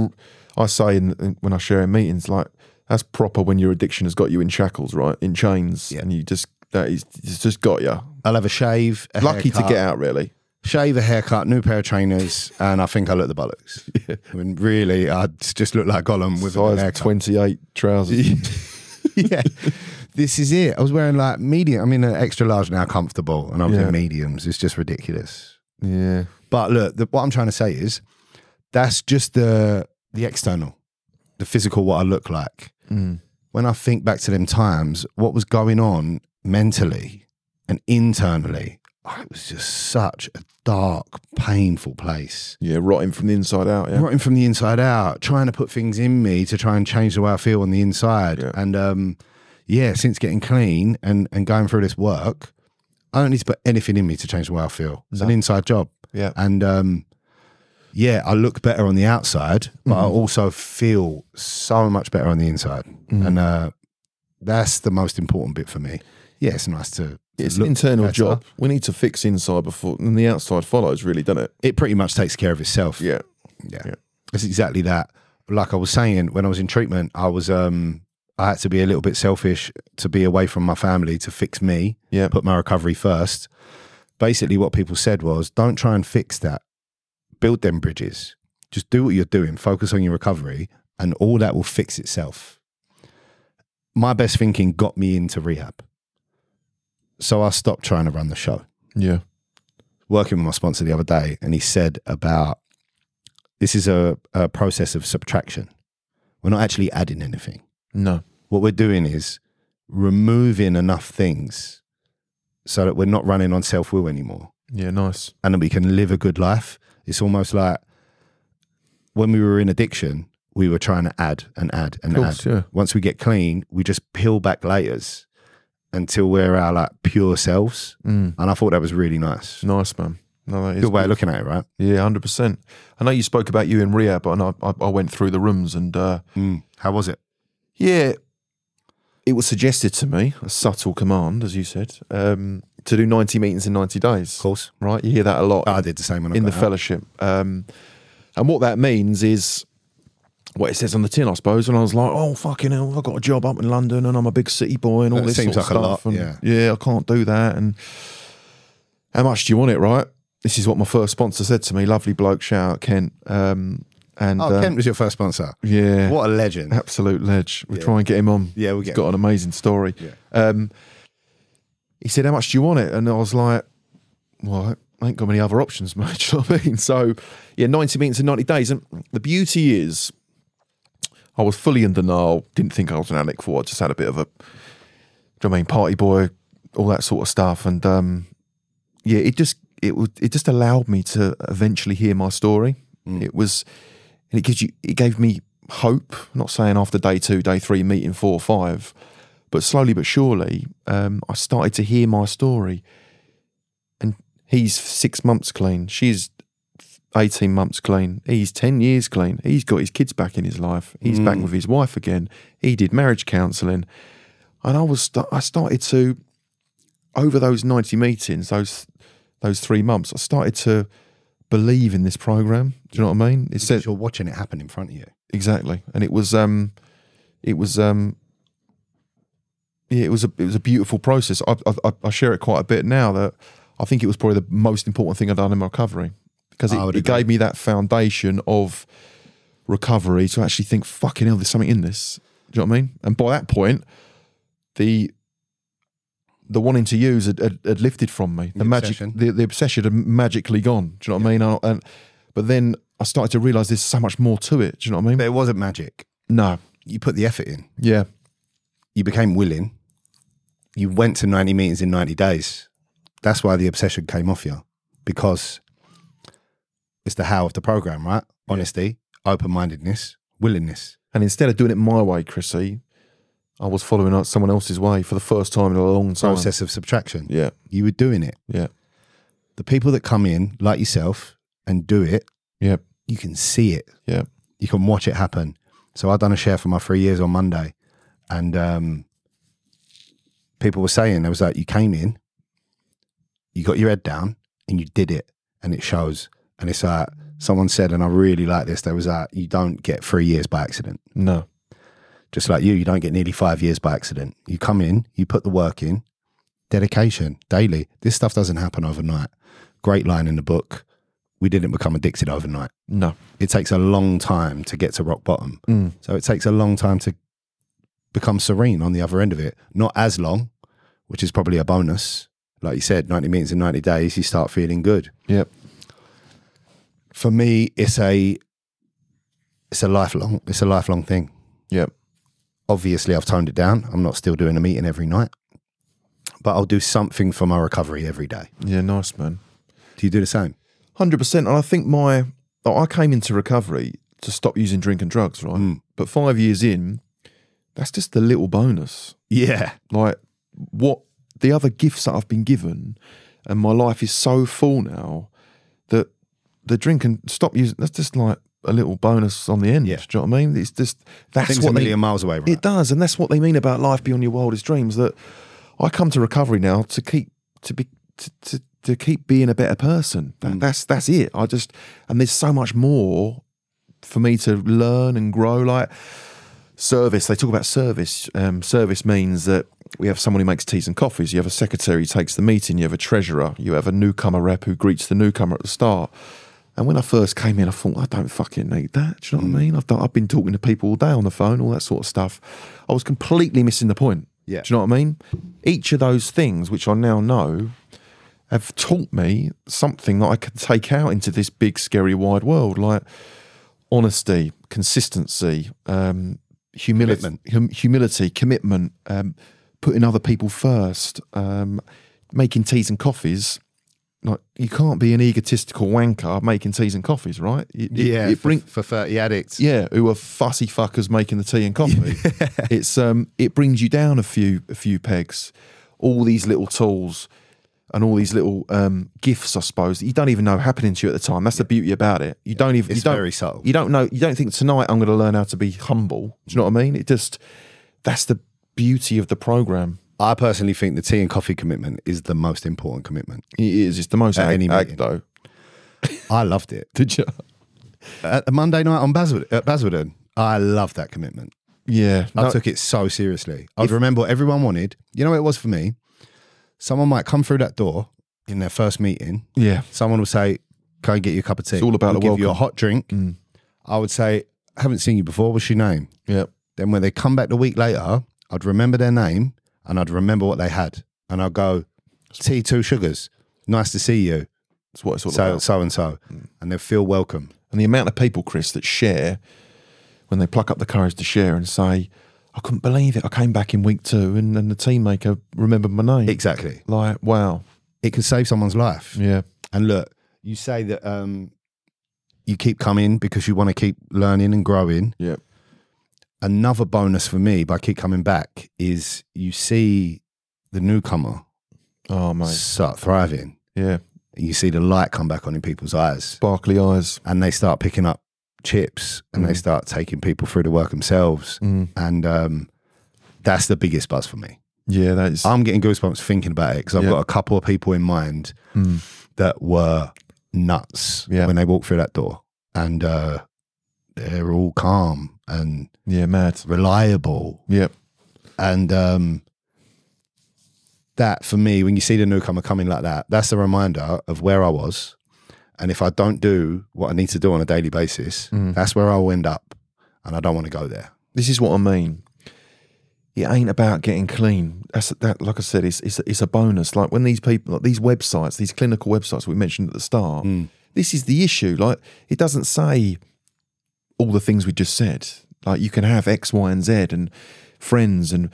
I say in, when I share in meetings, like that's proper when your addiction has got you in shackles, right? In chains, Yeah. and you just that is it's just got you. I'll have a shave. A Lucky to get out, really. Shave, a haircut, new pair of trainers, and I think I look the bollocks. I mean, really, I just look like Gollum with a haircut. twenty eight trousers. yeah. This is it. I was wearing like medium. I'm in an extra large now, comfortable, and I was Yeah. in mediums. It's just ridiculous. yeah, But look, the, what I'm trying to say is that's just the the external, the physical, what I look like. Mm. When I think back to them times, what was going on mentally and internally, oh, it was just such a dark, painful place. yeah, rotting from the inside out. Yeah, Rotting from the inside out, trying to put things in me to try and change the way I feel on the inside. Yeah. And um, yeah, since getting clean and, and going through this work, I don't need to put anything in me to change the way I feel. It's an inside job. yeah, And um, yeah, I look better on the outside, but I Mhm. also feel so much better on the inside. Mhm. And uh, that's the most important bit for me. Yeah, it's nice to. to It's an internal better. job. We need to fix inside before, and the outside follows. Really, doesn't it? It pretty much takes care of itself. Yeah, Yeah. Yeah. It's exactly that. Like I was saying, when I was in treatment, I was um I had to be a little bit selfish to be away from my family to fix me, yeah, put my recovery first. Basically what people said was don't try and fix that. Build them bridges. Just do what you're doing, focus on your recovery, and all that will fix itself. My best thinking got me into rehab. So I stopped trying to run the show yeah, working with my sponsor the other day, and he said about this is a, a process of subtraction. We're not actually adding anything. no, What we're doing is removing enough things so that we're not running on self will anymore yeah, nice. and that we can live a good life. It's almost like when we were in addiction, we were trying to add and add and Course, add. yeah. Once we get clean, we just peel back layers until we're our like pure selves. Mm. And I thought that was really nice. Nice, man. No, that is Good way of good. looking at it, right? Yeah, hundred percent. I know you spoke about you in rehab, and I, I, I went through the rooms, and uh, Mm. How was it? yeah, it was suggested to me a subtle command, as you said, um, to do ninety meetings in ninety days. Of course. Right, you hear that a lot I did the same in the out. fellowship, um, and what that means is what it says on the tin, I suppose. And I was like, oh fucking hell, I've got a job up in London, and I'm a big city boy, and all It this seems sort of like stuff. lot, and yeah. I can't do that. And how much do you want it, right? This is what my first sponsor said to me. Lovely bloke, shout out Kent. Um, and Oh, um, Kent was your first sponsor. yeah, What a legend. absolute ledge. We Yeah. try and get him on. Yeah, we'll He's get got an amazing story. Yeah. Um, he said, "How much do you want it?" And I was like, "Well, I ain't got many other options, mate." Do you know what I mean? So, yeah, ninety meetings in ninety days. And the beauty is, I was fully in denial. Didn't think I was an addict for. I just had a bit of a, do you know what I mean, party boy, all that sort of stuff. And um, yeah, it just it would it just allowed me to eventually hear my story. It was, and it gives you it gave me hope. I'm not saying after day two, day three, meeting four or five, but slowly but surely, um, I started to hear my story. And he's six months clean. She's 18 months clean. He's 10 years clean. He's got his kids back in his life. He's back with his wife again. He did marriage counselling. And I was, I started to, over those 90 meetings, those, those three months, I started to believe in this program. Do you know what I mean? It Because you're watching it happen in front of you. exactly and it was um it was um yeah it was a it was a beautiful process. I, I I share it quite a bit now that I think it was probably the most important thing I've done in my recovery because it, it gave me that foundation of recovery to actually think fucking hell there's something in this. Do you know what I mean? And by that point the the wanting to use had, had, had lifted from me. The, The magic obsession. the, the obsession had magically gone. Do you know what I mean? And, and but then I started to realize there's so much more to it. Do you know what I mean? But it wasn't magic. no. You put the effort in. yeah You became willing. You went to 90 meetings in 90 days. That's why the obsession came off you. Because it's the how of the program, right? Honesty, open mindedness, willingness. And instead of doing it my way, Chrissy, I was following out someone else's way for the first time in a long time. Process of subtraction. Yeah, You were doing it. yeah, The people that come in, like yourself, and do it, yeah, you can see it. yeah, you can watch it happen. So I done a share for my three years on Monday, and um, people were saying there was like you came in, you got your head down, and you did it, and it shows. And it's like someone said, and I really like this. There was like you don't get three years by accident. no, Just like you, you don't get nearly five years by accident. You come in, you put the work in, dedication daily. This stuff doesn't happen overnight. Great line in the book. We didn't become addicted overnight no. it takes a long time to get to rock bottom. Mm. So it takes a long time to become serene on the other end of it. Not as long, which is probably a bonus. Like you said, 90 meetings in 90 days, you start feeling good. Yep. For me, it's a it's a lifelong it's a lifelong thing. Yep. Obviously, I've toned it down. I'm not still doing a meeting every night, but I'll do something for my recovery every day. Yeah, nice man. Do you do the same? Hundred percent. And I think my I came into recovery to stop using drink and drugs, right? Mm. But five years in, that's just a little bonus. Yeah. Like what the other gifts that I've been given, and my life is so full now that the drink and stop using that's just like a little bonus on the end. Yeah. Do you know what I mean? It's just that's Things a what they, million miles away, right? It does, and that's what they mean about life beyond your wildest dreams. That I come to recovery now to keep to be to to, to keep being a better person. That, mm. That's that's it. I just and there's so much more for me to learn and grow. Like service, they talk about service. Um, service means that we have someone who makes teas and coffees. You have a secretary who takes the meeting. You have a treasurer. You have a newcomer rep who greets the newcomer at the start. And when I first came in, I thought, I don't fucking need that. Do you know what I mean? I've, done, I've been talking to people all day on the phone, all that sort of stuff. I was completely missing the point. Yeah. Do you know what I mean? Each of those things, which I now know, have taught me something that I can take out into this big, scary, wide world, like honesty, consistency, um, humility, Commitment. hum- humility, commitment, um, putting other people first, um, making teas and coffees like you can't be an egotistical wanker making teas and coffees, right? It, it- yeah, it for, bring for 30 addicts. yeah, who are fussy fuckers making the tea and coffee. it's um, it brings you down a few a few pegs. All these little tools and all these little um, gifts, I suppose, that you don't even know happening to you at the time. That's the beauty about it. You don't even It's you don't, very subtle. You don't know. You don't think tonight I'm going to learn how to be humble. Do you know what I mean? It just that's the beauty of the program. I personally think the tea and coffee commitment is the most important commitment. It is. It's the most At ag, any meeting. though. I loved it. Did you? At Monday night on Basildon, at Basildon, I loved that commitment. Yeah. I No, took it so seriously. I'd remember what everyone wanted. You know what it was for me? Someone might come through that door in their first meeting. yeah. Someone will say, Can I get you a cup of tea? It's all about We'll the give you a hot drink. Mm. I would say, I haven't seen you before. What's your name? Yeah. Then when they come back the week later, I'd remember their name and I'd remember what they had. And I'd go, Tea, two sugars. Nice to see you. That's what it's all So, about. so and so. And they feel welcome. And the amount of people, Chris, that share when they pluck up the courage to share and say, I couldn't believe it. I came back in week two and, and the team maker remembered my name. Exactly. like, wow. It can save someone's life. Yeah. And look, you say that um, you keep coming because you want to keep learning and growing. Yeah. Another bonus for me by keep coming back is you see the newcomer Oh, mate. start thriving. Yeah. You see the light come back on in people's eyes, Sparkly eyes. and they start picking up chips and they Mm. start taking people through the work themselves. Mm. And um, that's the biggest buzz for me. Yeah, that is. I'm getting goosebumps thinking about it because I've Yeah. got a couple of people in mind Mm. that were nuts Yeah. when they walked through that door. And uh, they're all calm and Yeah, mad. reliable. Yeah. And um, that for me, when you see the newcomer coming like that, that's a reminder of where I was. And if I don't do what I need to do on a daily basis, Mm. that's where I'll end up. And I don't want to go there. This is what I mean. It ain't about getting clean. That's that. Like I said, it's it's it's a bonus. Like when these people, like these websites, these clinical websites we mentioned at the start. Mm. This is the issue. Like it doesn't say all the things we just said. Like you can have X, Y, and Z, and friends, and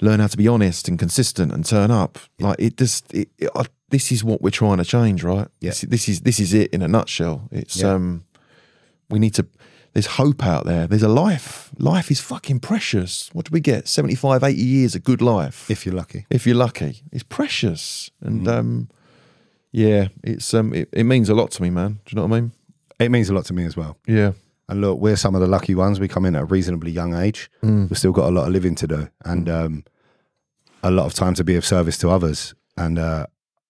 learn how to be honest and consistent and turn up. Like it just. It, it, I, this is what we're trying to change, right? Yeah. This, this is this is it in a nutshell. It's Yeah. um, we need to. There's hope out there. There's a life. Life is fucking precious. What do we get? 75, 80 years of good life. If you're lucky. if you're lucky, it's precious. And um, yeah, it's um, it, it means a lot to me, man. Do you know what I mean? It means a lot to me as well. Yeah. And look, we're some of the lucky ones. We come in at a reasonably young age. We've still got a lot of living to do and um, a lot of time to be of service to others. And uh,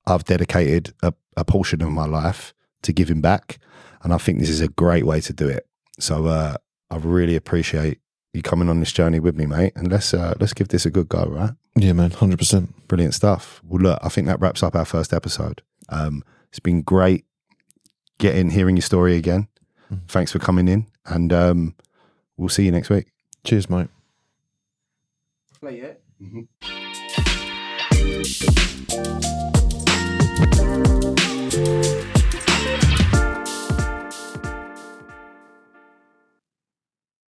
I've dedicated a, a portion of my life to giving back. And I think this is a great way to do it. So uh, I really appreciate you coming on this journey with me, mate. And let's uh, let's give this a good go, right? Yeah, man. Hundred percent. Brilliant stuff. Well, look, I think that wraps up our first episode. Um, it's been great getting hearing your story again. Thanks for coming in, and um, we'll see you next week. Cheers, mate. Play it.